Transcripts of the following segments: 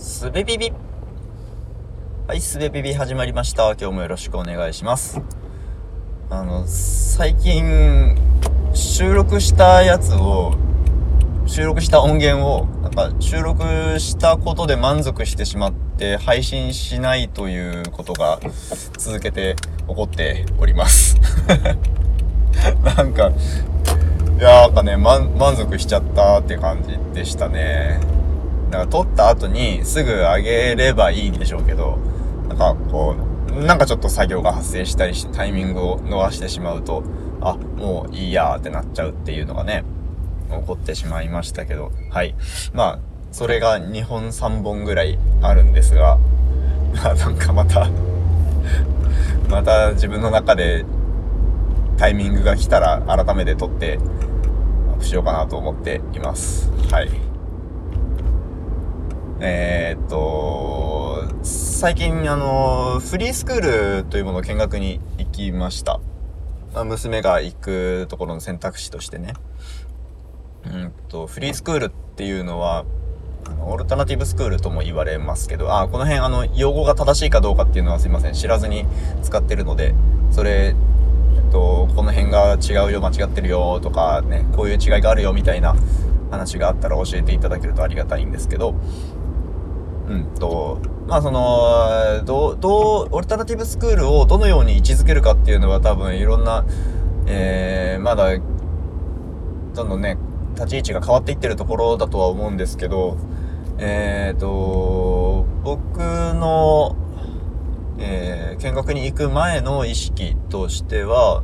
すべビビはい、すべビビ始まりました。今日もよろしくお願いします。あの、最近、収録したやつを、収録した音源を、なんか収録したことで満足してしまって配信しないということが続けて起こっております。なんか、いやーなんかね、満満足しちゃったって感じでしたね。だから撮った後にすぐ上げればいいんでしょうけど、なんかこう、なんかちょっと作業が発生したりしてタイミングを逃してしまうと、あ、もういいやーってなっちゃうっていうのがね、起こってしまいましたけど、はい。まあ、それが2本3本ぐらいあるんですが、まあなんかまた また自分の中でタイミングが来たら改めて撮ってアップしようかなと思っています。はい。えー、っと、最近あの、フリースクールというものを見学に行きました。ま娘が行くところの選択肢としてね。うんと、フリースクールっていうのは、あのオルタナティブスクールとも言われますけど、あ、この辺あの、用語が正しいかどうかっていうのはすいません、知らずに使ってるので、それ、えっと、この辺が違うよ、間違ってるよとかね、こういう違いがあるよみたいな話があったら教えていただけるとありがたいんですけど、うんと、まあその、どう、どう、オルタナティブスクールをどのように位置づけるかっていうのは多分いろんな、えー、まだ、どんどんね、立ち位置が変わっていってるところだとは思うんですけど、えーと、僕の、えー見学に行く前の意識としては、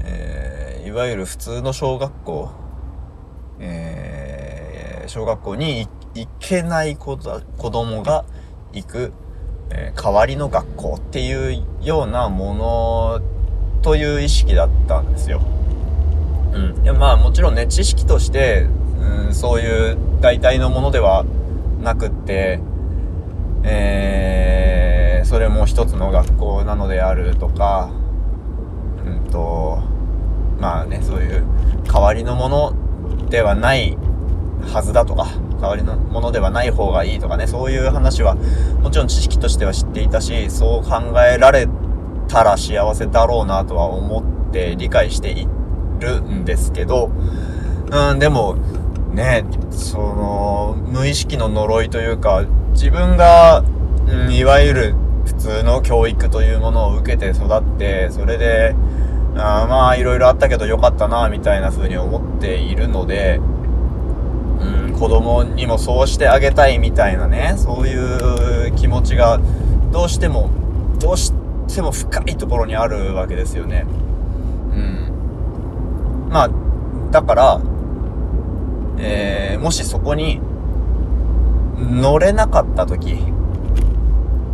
えーいわゆる普通の小学校、えー小学校に行行けない子だ子供が行く、えー代わりの学校っていうようなものという意識だったんですよ。うん。いやまあもちろんね、知識として、うん、そういう代替のものではなくって、えー、それも一つの学校なのであるとか、うんと、まあね、そういう代わりのものではないはずだとか、代わりのものではない方がいいとかね、そういう話はもちろん知識としては知っていたし、そう考えられたら幸せだろうなとは思って理解しているんですけど、うん、でも、ね、その、無意識の呪いというか、自分が、うん、いわゆる普通の教育というものを受けて育って、それで、あまあ、いろいろあったけどよかったな、みたいな風に思っているので、子供にもそうしてあげたいみたいなね、そういう気持ちが、どうしても、どうしても深いところにあるわけですよね。うん。まあ、だから、えー、もしそこに乗れなかった時、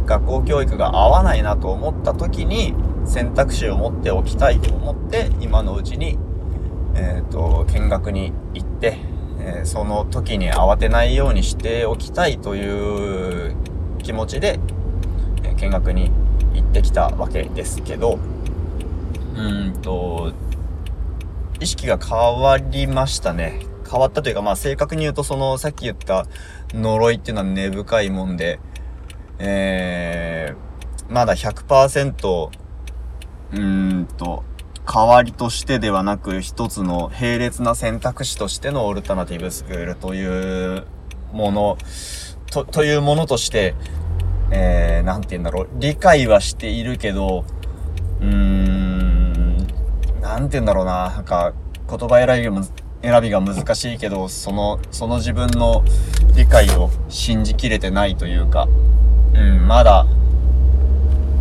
学校教育が合わないなと思った時に選択肢を持っておきたいと思って今のうちに、えっ、と、見学に行って、えーその時に慌てないようにしておきたいという気持ちで、えー見学に行ってきたわけですけど、うんと、意識が変わりましたね。変わったというか、まあ正確に言うとそのさっき言った呪いっていうのは根深いもんで、えー、まだ100%、うーんと、代わりとしてではなく一つの並列な選択肢としてのオルタナティブスクールというもの、と、というものとして、えー、なんて言うんだろう、理解はしているけど、うーん、なんて言うんだろうな、なんか、言葉選びがむず選びが難しいけど、その、その自分の理解を信じきれてないというか、うん、まだ、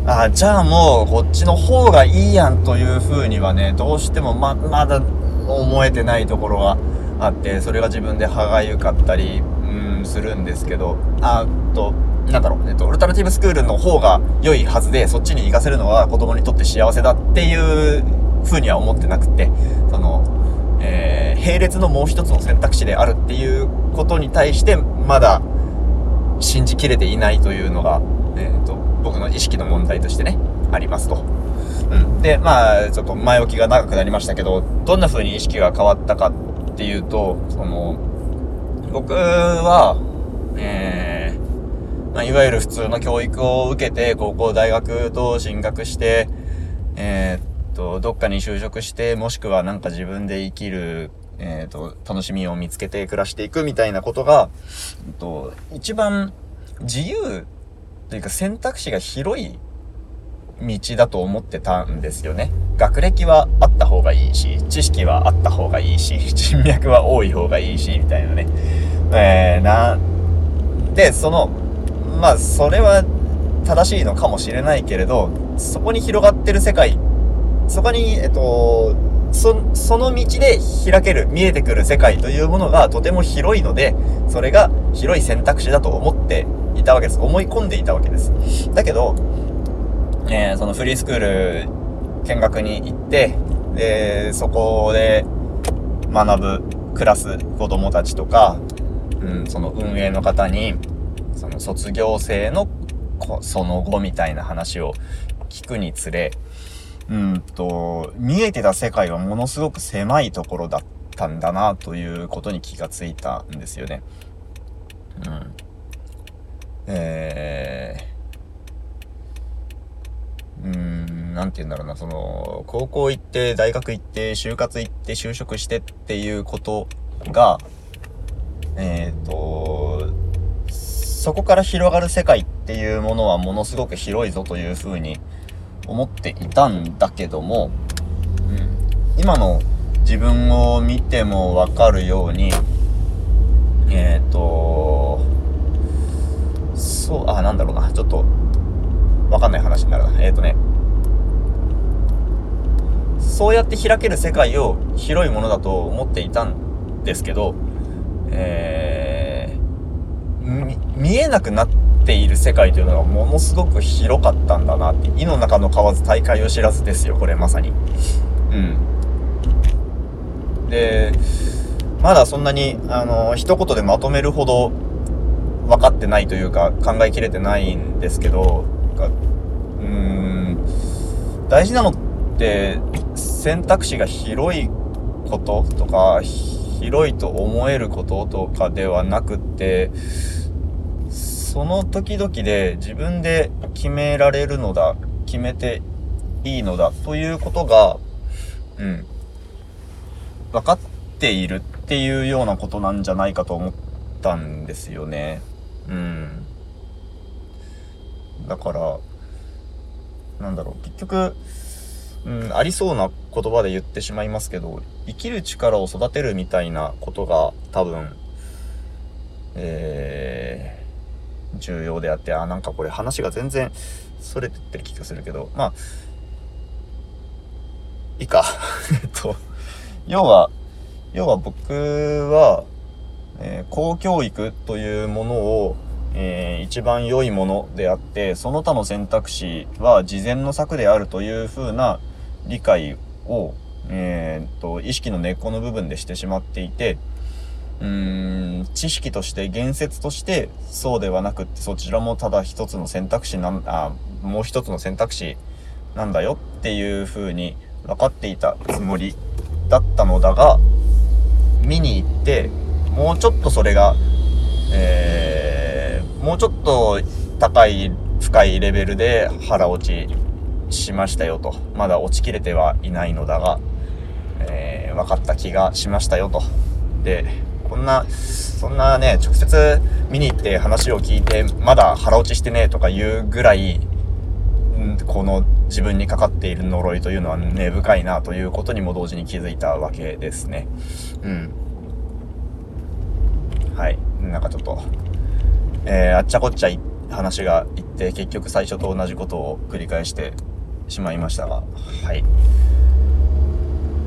あじゃあもうこっちの方がいいやんという風にはね、どうしてもま、まだ思えてないところがあって、それが自分で歯がゆかったり、うん、するんですけど、あと、なんだろう、えっと、オルタナティブスクールの方が良いはずで、そっちに行かせるのは子供にとって幸せだっていう風には思ってなくて、その、えー、並列のもう一つの選択肢であるっていうことに対して、まだ信じきれていないというのが、えっ、と、僕の意識の問題としてね、ありますと。うん。で、まあ、ちょっと前置きが長くなりましたけど、どんな風に意識が変わったかっていうと、その、僕は、えー、まあ、いわゆる普通の教育を受けて、高校、大学と進学して、えー、っと、どっかに就職して、もしくはなんか自分で生きる、えー、っと、楽しみを見つけて暮らしていくみたいなことが、えっと、一番自由というか選択肢が広い道だと思ってたんですよね。学歴はあった方がいいし、知識はあった方がいいし、人脈は多い方がいいし、みたいなね。えー、な、で、その、まあ、それは正しいのかもしれないけれど、そこに広がってる世界、そこに、えっと、そ、その道で開ける、見えてくる世界というものがとても広いので、それが広い選択肢だと思っていたわけです。思い込んでいたわけです。だけど、えー、そのフリースクール見学に行って、で、そこで学ぶ、暮らす子供たちとか、うん、その運営の方に、その卒業生のその後みたいな話を聞くにつれ、うんと、見えてた世界はものすごく狭いところだったんだなということに気がついたんですよね。うん。えー、うーん、なんて言うんだろうな、その、高校行って、大学行って、就活行って、就職してっていうことが、えっ、ー、と、そこから広がる世界っていうものはものすごく広いぞというふうに思っていたんだけども、うん、今の自分を見てもわかるように、えっ、ー、と、そう、あ、なんだろうな、ちょっと、わかんない話になるな。えっ、ー、とね、そうやって開ける世界を広いものだと思っていたんですけど、えー、見えなくなってている世界というのがものすごく広かったんだなって、井の中の蛙大海を知らずですよ、これまさに。うん。で、まだそんなに、あの、一言でまとめるほど分かってないというか、考えきれてないんですけど、うん、大事なのって、選択肢が広いこととか、広いと思えることとかではなくって、その時々で自分で決められるのだ、決めていいのだということが、うん、分かっているっていうようなことなんじゃないかと思ったんですよね。うん。だから、なんだろう、結局、うん、ありそうな言葉で言ってしまいますけど、生きる力を育てるみたいなことが多分、えー、重要であって、あ、なんかこれ話が全然それてってる気がするけど、まあ、いいか。えっと、要は、要は僕は、えー、公教育というものを、えー、一番良いものであって、その他の選択肢は事前の策であるというふうな理解を、えー、と、意識の根っこの部分でしてしまっていて、うーん、知識として、言説として、そうではなくって、そちらもただ一つの選択肢なん、あ、もう一つの選択肢なんだよっていう風に分かっていたつもりだったのだが、見に行って、もうちょっとそれが、えー、もうちょっと高い、深いレベルで腹落ちしましたよと。まだ落ちきれてはいないのだが、えー、分かった気がしましたよと。で、こんな、そんなね、直接見に行って話を聞いて、まだ腹落ちしてねとか言うぐらい、この自分にかかっている呪いというのは根深いなということにも同時に気づいたわけですね。うん。はい。なんかちょっと、えー、あっちゃこっちゃ話がいって、結局最初と同じことを繰り返してしまいましたが、はい。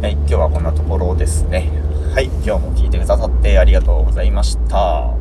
はい、今日はこんなところですね。はい、今日も聞いてくださってありがとうございました。